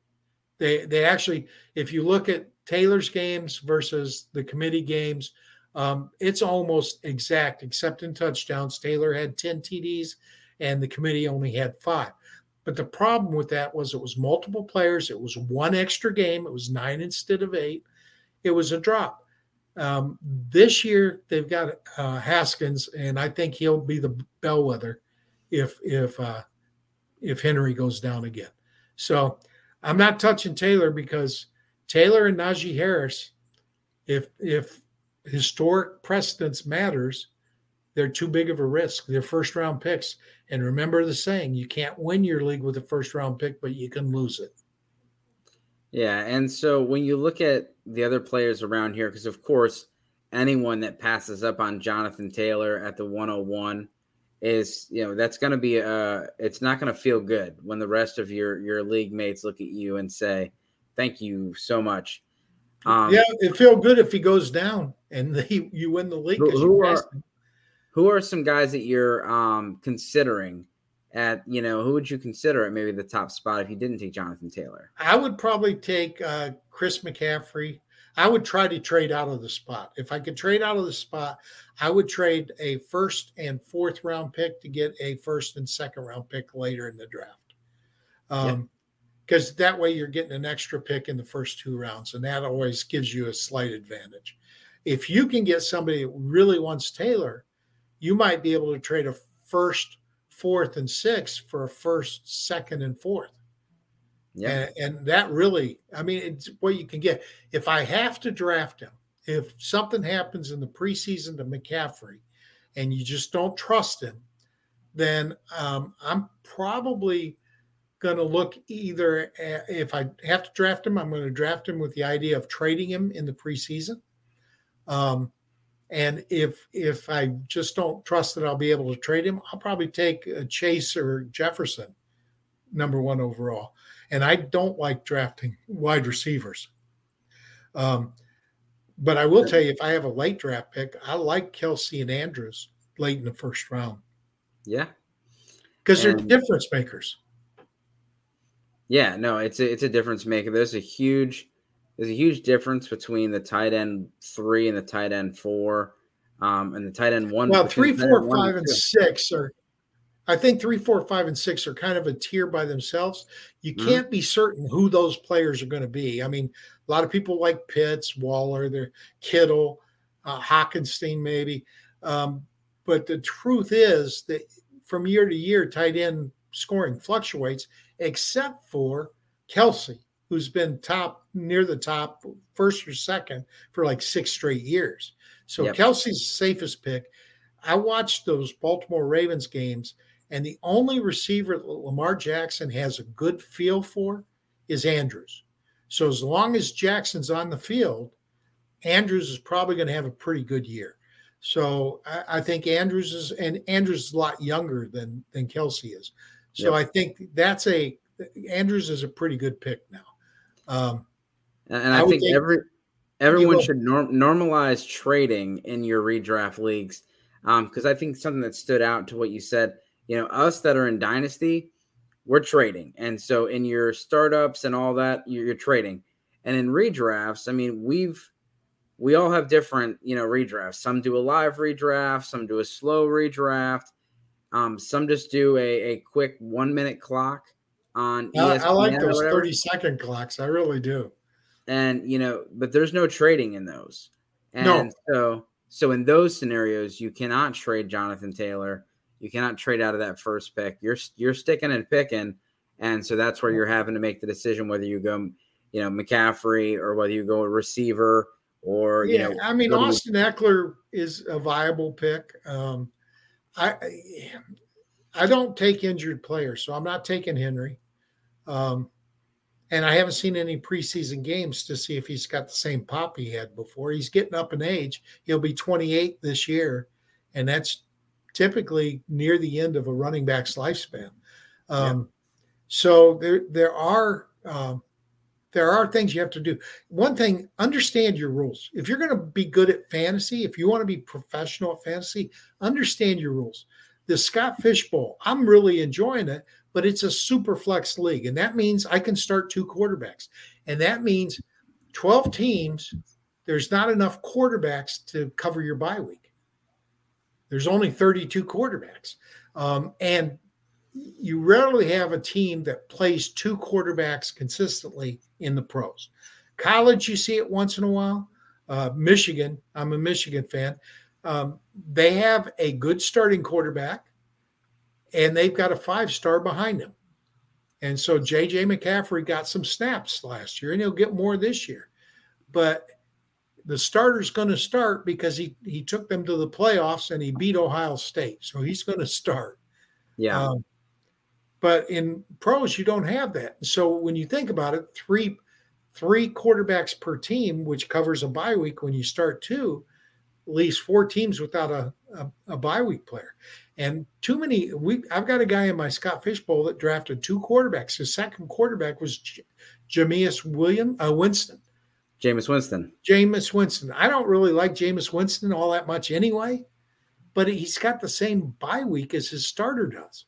They they actually, if you look at Taylor's games versus the committee games, um, it's almost exact, except in touchdowns. Taylor had 10 TDs and the committee only had five. But the problem with that was it was multiple players. It was one extra game. It was nine instead of eight. It was a drop. Um, this year they've got uh, Haskins, and I think he'll be the bellwether if if uh, if Henry goes down again. So I'm not touching Taylor because Taylor and Najee Harris, if if historic precedence matters, they're too big of a risk. They're first round picks. And remember the saying, you can't win your league with a first round pick, but you can lose it. Yeah. And so when you look at the other players around here, because of course, anyone that passes up on Jonathan Taylor at the 101 is, you know, that's going to be, uh, it's not going to feel good when the rest of your, your league mates look at you and say, thank you so much. Um, yeah, it feel good if he goes down and *laughs* he, you win the league. Who, who are, who are some guys that you're um, considering at you know who would you consider at maybe the top spot if you didn't take Jonathan Taylor? I would probably take uh, Chris McCaffrey. I would try to trade out of the spot. If I could trade out of the spot, I would trade a first and fourth round pick to get a first and second round pick later in the draft. Um, because that way you're getting an extra pick in the first two rounds, and that always gives you a slight advantage. If you can get somebody that really wants Taylor, you might be able to trade a first, fourth, and sixth for a first, second, and fourth. Yeah. And, and that really, I mean, it's what you can get. If I have to draft him, if something happens in the preseason to McCaffrey and you just don't trust him, then um, I'm probably going to look either at, if I have to draft him, I'm going to draft him with the idea of trading him in the preseason. Um, and if if I just don't trust that I'll be able to trade him, I'll probably take a Chase or Jefferson, number one overall. And I don't like drafting wide receivers. Um, but I will tell you, if I have a late draft pick, I like Kelce and Andrews late in the first round. Yeah, because they're difference makers. Yeah, no, it's a it's a difference maker. There's a huge there's a huge difference between the tight end three and the tight end four, um, and the tight end one. Well, three, four, five, and six are. I think three, four, five, and six are kind of a tier by themselves. You mm-hmm. can't be certain who those players are going to be. I mean, a lot of people like Pitts, Waller, they're Kittle, uh, Hockenstein, maybe. Um, but the truth is that from year to year, tight end scoring fluctuates, except for Kelce who's been top near the top, first or second for like six straight years. So yep. Kelce's safest pick. I watched those Baltimore Ravens games, and the only receiver that Lamar Jackson has a good feel for is Andrews. So as long as Jackson's on the field, Andrews is probably going to have a pretty good year. So I, I, think Andrews is and Andrews is a lot younger than than Kelce is. So yep. I think that's a Andrews is a pretty good pick now. Um, and, and I, I think every everyone should norm, normalize trading in your redraft leagues because um, I think something that stood out to what you said. You know, us that are in dynasty, we're trading, and so in your startups and all that, you're, you're trading. And in redrafts, I mean, we've we all have different, you know, redrafts. Some do a live redraft, some do a slow redraft. Um, some just do a, a quick one minute clock on ESPN I, I like those 30 second clocks. I really do. And you know, but there's no trading in those. And no. so so in those scenarios, you cannot trade Jonathan Taylor. You cannot trade out of that first pick. You're you're sticking and picking. And so that's where you're having to make the decision whether you go, you know, McCaffrey or whether you go a receiver or yeah, you know, I mean, Austin Ekeler is a viable pick. Um, I I don't take injured players, so I'm not taking Henry. Um, and I haven't seen any preseason games to see if he's got the same pop he had before. He's getting up in age. He'll be 28 this year, and that's typically near the end of a running back's lifespan. Um, yeah. So there there are um, there are things you have to do. One thing, understand your rules. If you're going to be good at fantasy, if you want to be professional at fantasy, understand your rules. The Scott Fish Bowl, I'm really enjoying it, but it's a super flex league. And that means I can start two quarterbacks. And that means 12 teams, there's not enough quarterbacks to cover your bye week. There's only 32 quarterbacks. Um, and you rarely have a team that plays two quarterbacks consistently in the pros. College, you see it once in a while. Uh, Michigan, I'm a Michigan fan. Um, they have a good starting quarterback, and they've got a five star behind him. And so JJ McCaffrey got some snaps last year, and he'll get more this year. But the starter's going to start because he he took them to the playoffs and he beat Ohio State, so he's going to start. Yeah. Um, but in pros, you don't have that. So when you think about it, three three quarterbacks per team, which covers a bye week when you start two, leaves four teams without a, a, a bye week player. And too many. We I've got a guy in my Scott Fish Bowl that drafted two quarterbacks. His second quarterback was J- Jameis William uh, Winston. Jameis Winston. Jameis Winston. I don't really like Jameis Winston all that much anyway, but he's got the same bye week as his starter does.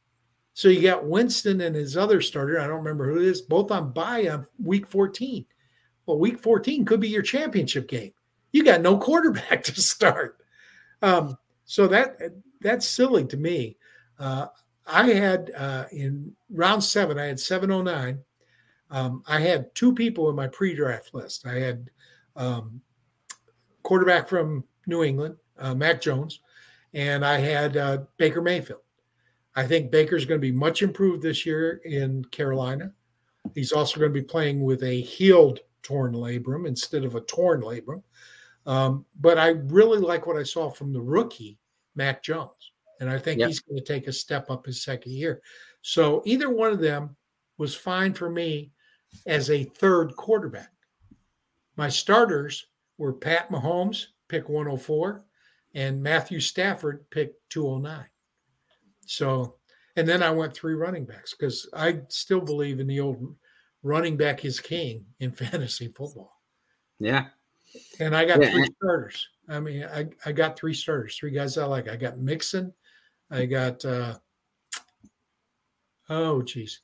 So you got Winston and his other starter. I don't remember who it is, both on bye on week 14. Well, week 14 could be your championship game. You got no quarterback *laughs* to start. Um, so that that's silly to me. Uh, I had uh, in round seven, I had 709. Um, I had two people in my pre draft list. I had um, quarterback from New England, uh, Mac Jones, and I had uh, Baker Mayfield. I think Baker's going to be much improved this year in Carolina. He's also going to be playing with a healed torn labrum instead of a torn labrum. Um, but I really like what I saw from the rookie, Mac Jones. And I think yep. he's going to take a step up his second year. So either one of them was fine for me as a third quarterback. My starters were Pat Mahomes, pick 104, and Matthew Stafford, pick 209. So, and then I went three running backs because I still believe in the old running back is king in *laughs* fantasy football. Yeah. And I got yeah. three starters. I mean, I, I got three starters, three guys I like. I got Mixon. I got, uh, oh, geez.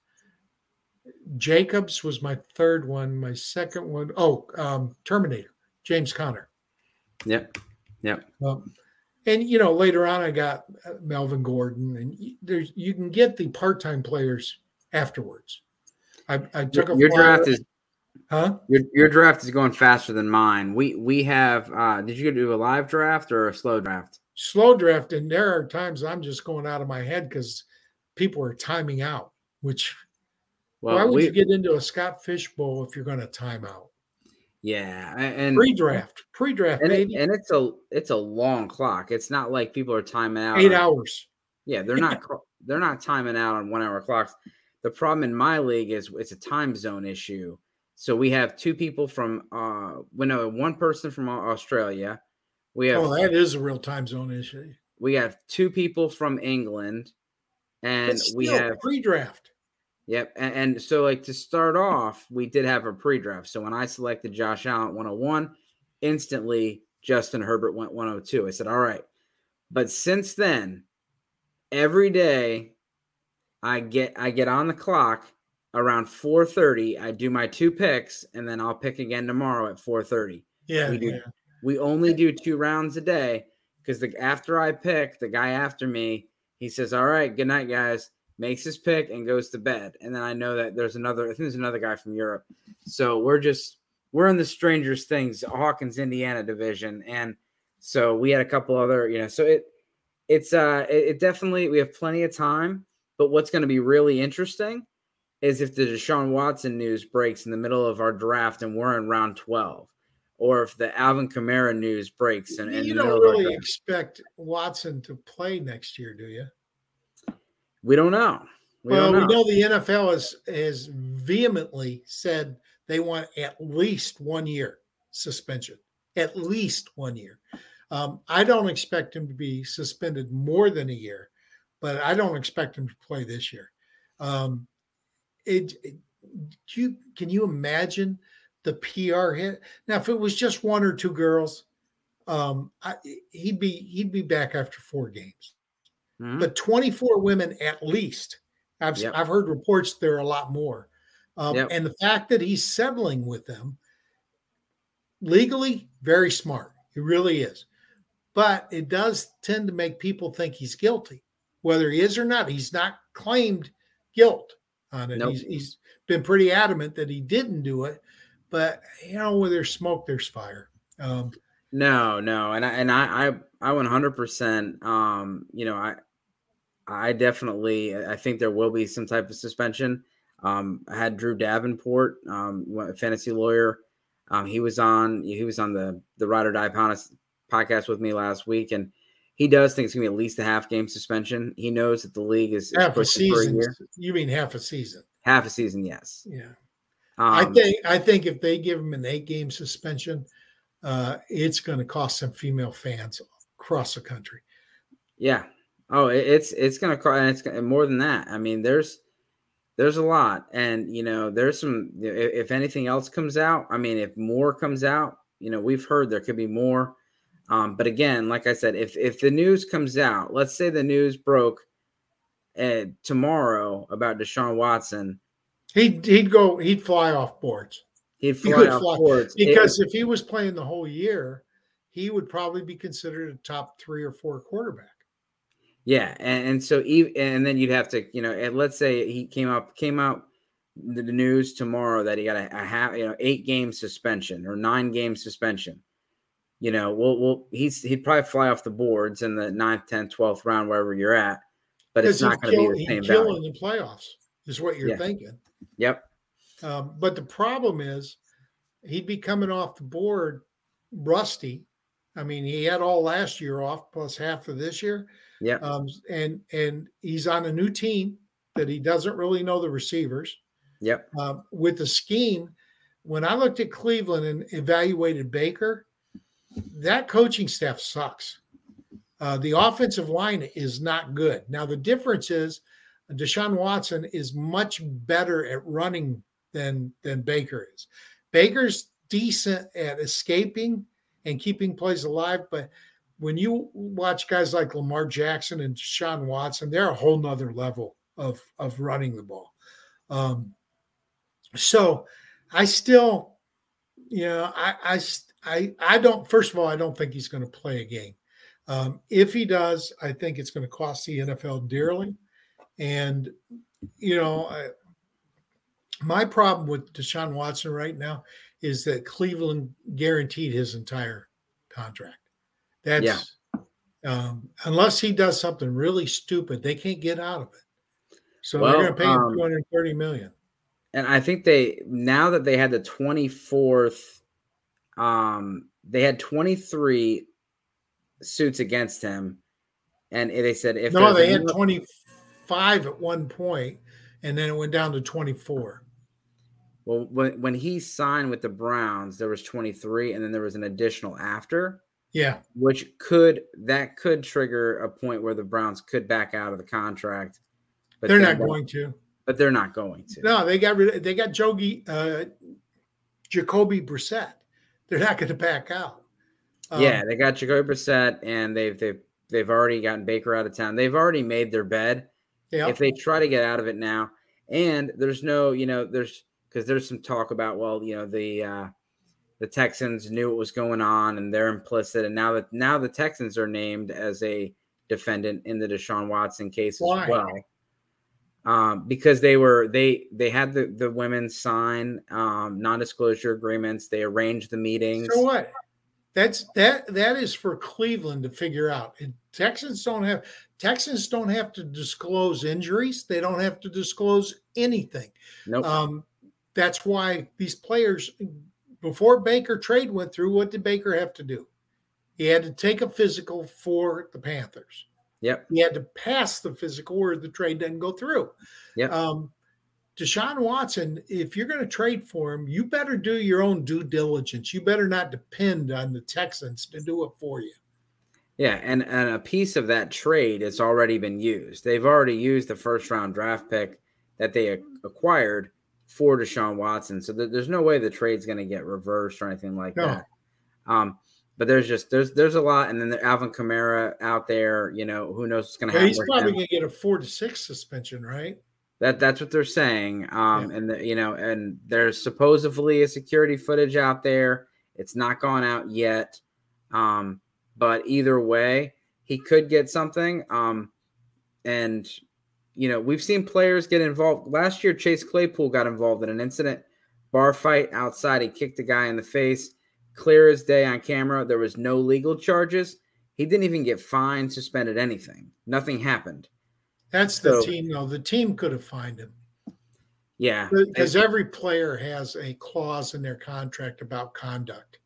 Jacobs was my third one. My second one, oh, um, Terminator, James Conner. Yep. Yep. Um, and you know later on I got uh, Melvin Gordon, and there's you can get the part-time players afterwards. I, I took your, your draft is huh your, your draft is going faster than mine. We we have uh did you do a live draft or a slow draft? Slow draft, and there are times I'm just going out of my head because people are timing out. Which well, why would we, you get into a Scott Fish Bowl if you're going to time out? Yeah, and pre-draft, pre-draft, and, baby. And it's a it's a long clock. It's not like people are timing out eight on, hours. Yeah, they're not they're not timing out on one hour clocks. The problem in my league is it's a time zone issue. So we have two people from uh, we know one person from Australia. We have oh, that is a real time zone issue. We have two people from England, and we have pre-draft. Yep. And, and, so, like, to start off, we did have a pre draft. So when I selected Josh Allen 101, instantly Justin Herbert went 102. I said, all right. But since then, every day I get I get on the clock around 4:30. I do my two picks, and then I'll pick again tomorrow at 4:30. Yeah, we do. Yeah. We only do two rounds a day because the after I pick, the guy after me, he says, "All right, good night, guys." makes his pick and goes to bed. And then I know that there's another, I think there's another guy from Europe. So we're just, we're in the strangers things, Hawkins, Indiana division. And so we had a couple other, you know, so it, it's, uh, it, it definitely, we have plenty of time. But what's going to be really interesting is if the Deshaun Watson news breaks in the middle of our draft and we're in round 12 or if the Alvin Kamara news breaks. And, you don't really expect Watson to play next year, do you? We don't know. We well, don't know. we know the NFL has has vehemently said they want at least one year suspension, at least one year. Um, I don't expect him to be suspended more than a year, but I don't expect him to play this year. Um, it, it you can you imagine the PR hit? Now, if it was just one or two girls, um, I, he'd be he'd be back after four games mm-hmm. but 24 women at least. I've, yep. I've heard reports there are a lot more. Um, yep. And the fact that he's settling with them legally, very smart. He really is. But it does tend to make people think he's guilty, whether he is or not. He's not claimed guilt on it. Nope. He's, he's been pretty adamant that he didn't do it. But you know, where there's smoke, there's fire. Um, no, no, and I and I I I 100%. Um, you know, I I definitely I think there will be some type of suspension. Um, I had Drew Davenport, um, fantasy lawyer. Um, he was on he was on the the Ride or Die podcast with me last week, and he does think it's gonna be at least a half game suspension. He knows that the league is, half a season. A you mean half a season? Half a season, yes. Yeah. Um, I think I think if they give him an eight game suspension, uh, it's going to cost some female fans across the country. Yeah. Oh, it's it's going to cost, and it's more than that. I mean, there's there's a lot, and you know, there's some. If anything else comes out, I mean, if more comes out, you know, we've heard there could be more. Um, but again, like I said, if if the news comes out, let's say the news broke uh, tomorrow about Deshaun Watson, he'd he'd go he'd fly off boards. He'd fly he off fly. boards because it, if he was playing the whole year, he would probably be considered a top three or four quarterback. Yeah, and, and so and then you'd have to, you know, and let's say he came up came out the news tomorrow that he got a, a half, you know, eight game suspension or nine game suspension. You know, well, well, he's he'd probably fly off the boards in the ninth, tenth, twelfth round, wherever you're at. But it's not going to be the same value. in the playoffs is what you're yeah. thinking. Yep. Um, but the problem is, he'd be coming off the board rusty I mean, he had all last year off plus half of this year. Yeah. Um, and and he's on a new team that he doesn't really know the receivers. Yep. Um, with the scheme, when I looked at Cleveland and evaluated Baker, that coaching staff sucks. Uh, the offensive line is not good. Now the difference is Deshaun Watson is much better at running than than Baker is. Baker's decent at escaping and keeping plays alive. But when you watch guys like Lamar Jackson and Sean Watson, they're a whole nother level of of running the ball. Um, so I still, you know, I I I, I don't. First of all, I don't think he's going to play a game. Um, if he does, I think it's going to cost the NFL dearly. And you know, I, my problem with Deshaun Watson right now is that Cleveland guaranteed his entire contract. That's yeah. um, unless he does something really stupid, they can't get out of it. So well, they're going to pay him um, 230 million. And I think they now that they had the 24th, um, they had 23 suits against him, and they said if no, they had 25 at one point, and then it went down to 24. Well, when when he signed with the Browns, there was 23, and then there was an additional after. Yeah, which could that could trigger a point where the Browns could back out of the contract. But they're not going to. but they're not going to. No, they got rid. They got Jogi, uh, Jacoby Brissett. They're not going to back out. Um, yeah, they got Jacoby Brissett, and they've they've they've already gotten Baker out of town. They've already made their bed. Yeah. If they try to get out of it now, and there's no, you know, there's because there's some talk about well, you know, the uh, the Texans knew what was going on and they're implicit, and now that now the Texans are named as a defendant in the Deshaun Watson case Why? as well. Um, because they were they they had the the women sign um, non-disclosure agreements. They arranged the meetings. So what? That's that that is for Cleveland to figure out. And Texans don't have Texans don't have to disclose injuries. They don't have to disclose anything. Nope. Um, that's why these players before Baker trade went through, what did Baker have to do? He had to take a physical for the Panthers. Yep. He had to pass the physical or the trade didn't go through. Yep. Um, Deshaun Watson, if you're going to trade for him, you better do your own due diligence. You better not depend on the Texans to do it for you. Yeah, and, and a piece of that trade has already been used. They've already used the first round draft pick that they acquired for Deshaun Watson. So th- there's no way the trade's going to get reversed or anything like no. that. Um, but there's just there's there's a lot, and then the Alvin Kamara out there. You know, who knows what's going to happen? He's probably going to get a four to six suspension, right? That that's what they're saying. Um, yeah. and the, you know, and there's supposedly a security footage out there. It's not gone out yet. Um, but either way, he could get something. Um, and you know, we've seen players get involved. Last year, Chase Claypool got involved in an incident, bar fight outside. He kicked a guy in the face, clear as day on camera. There was no legal charges. He didn't even get fined, suspended, anything. Nothing happened. That's the so, team, though. The team could have fined him. Yeah. Because every player has a clause in their contract about conduct.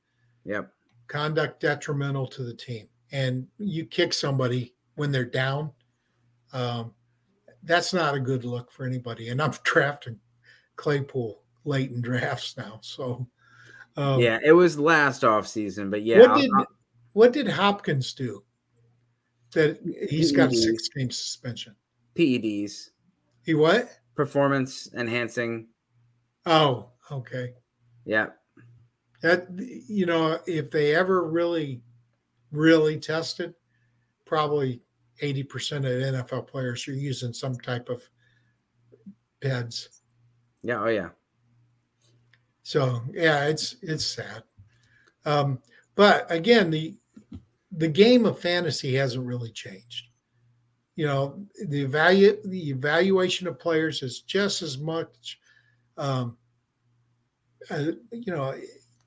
Yep. Conduct detrimental to the team. And you kick somebody when they're down. Um, that's not a good look for anybody. And I'm *laughs* drafting Claypool late in drafts now. So um, yeah, it was last off season, but yeah. What did, what did Hopkins do? That he's got a six game suspension. PEDs. He what? Performance enhancing. Oh, okay. Yeah. That you know, if they ever really, really tested, probably 80% of NFL players are using some type of PEDs. Yeah. Oh, yeah. So yeah, it's it's sad. Um, but again, the the game of fantasy hasn't really changed. You know, the value the evaluation of players is just as much. Um, uh, you know,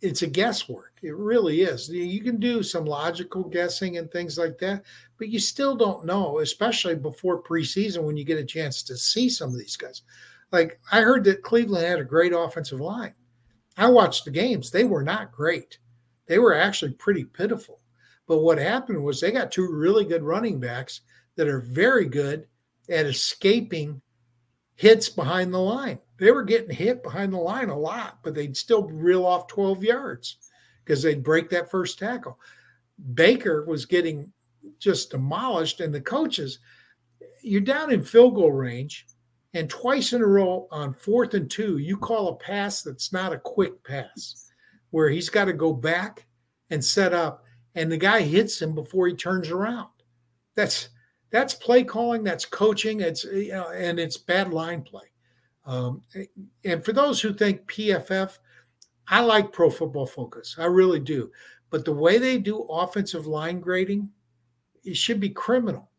it's a guesswork. It really is. You can do some logical guessing and things like that, but you still don't know, especially before preseason when you get a chance to see some of these guys. Like I heard that Cleveland had a great offensive line. I watched the games. They were not great. They were actually pretty pitiful. But what happened was they got two really good running backs that are very good at escaping hits behind the line. They were getting hit behind the line a lot, but they'd still reel off 12 yards because they'd break that first tackle. Baker was getting just demolished, and the coaches, you're down in field goal range, and twice in a row on fourth and two, you call a pass that's not a quick pass, where he's got to go back and set up, and the guy hits him before he turns around. That's that's play calling, that's coaching, it's you know, and it's bad line play. Um, and for those who think PFF, I like Pro Football Focus, I really do. But the way they do offensive line grading, it should be criminal.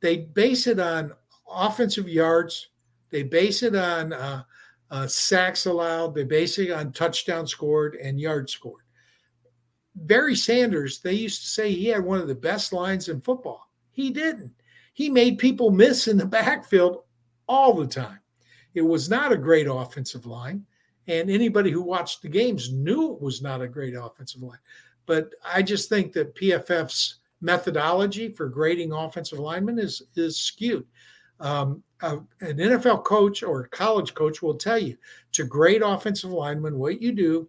They base it on offensive yards, they base it on uh, uh, sacks allowed, they base it on touchdown scored and yards scored. Barry Sanders, they used to say he had one of the best lines in football. He didn't he made people miss in the backfield all the time. It was not a great offensive line. And anybody who watched the games knew it was not a great offensive line. But I just think that PFF's methodology for grading offensive linemen is, is skewed. Um, uh, an NFL coach or a college coach will tell you to grade offensive linemen, what you do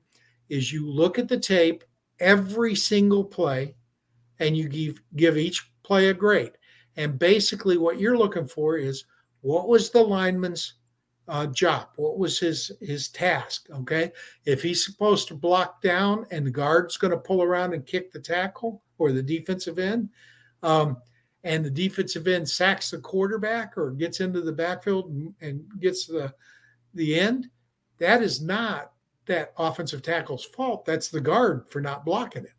is you look at the tape every single play and you give, give each play a grade. And basically, what you're looking for is what was the lineman's uh, job? What was his his task? Okay, if he's supposed to block down and the guard's going to pull around and kick the tackle or the defensive end, um, and the defensive end sacks the quarterback or gets into the backfield and, and gets the the end, that is not that offensive tackle's fault. That's the guard for not blocking it.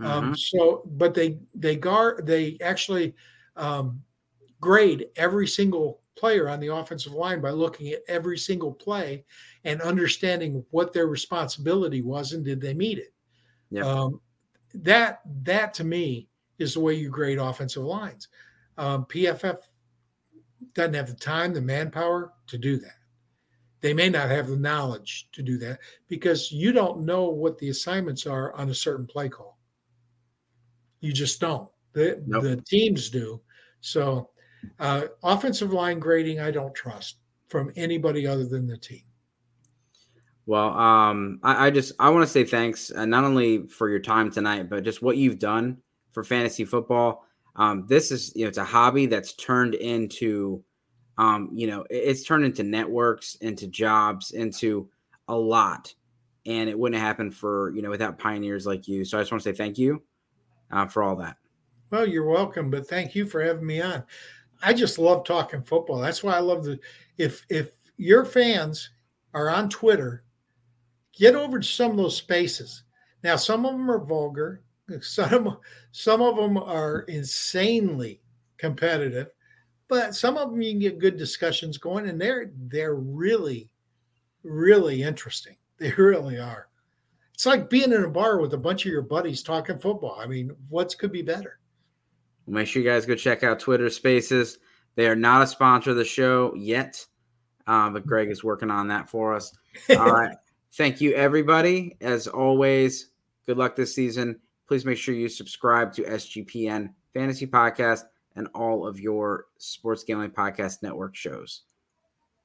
Um, mm-hmm. Um, so, but they they guard they actually um, grade every single player on the offensive line by looking at every single play and understanding what their responsibility was and did they meet it. Yeah. Um, that that to me is the way you grade offensive lines. Um, PFF doesn't have the time, the manpower to do that. They may not have the knowledge to do that because you don't know what the assignments are on a certain play call. You just don't. The, nope. the teams do. So, uh, offensive line grading, I don't trust from anybody other than the team. Well, um, I, I, just I want to say thanks uh, not only for your time tonight, but just what you've done for fantasy football. Um, this is you know it's a hobby that's turned into um, you know, it's turned into networks, into jobs, into a lot. And it wouldn't have happened for, you know, without pioneers like you. So I just want to say thank you uh, for all that. Well, you're welcome, but thank you for having me on. I just love talking football. That's why I love the if if your fans are on Twitter, get over to some of those spaces. Now, some of them are vulgar, some some of them are insanely competitive, but some of them you can get good discussions going, and they're they're really, really interesting. *laughs* They really are. It's like being in a bar with a bunch of your buddies talking football. I mean, what could be better? Make sure you guys go check out Twitter Spaces. They are not a sponsor of the show yet, uh, but Greg is working on that for us. *laughs* All right. Thank you, everybody. As always, good luck this season. Please make sure you subscribe to SGPN Fantasy Podcast and all of your Sports Gambling Podcast Network shows.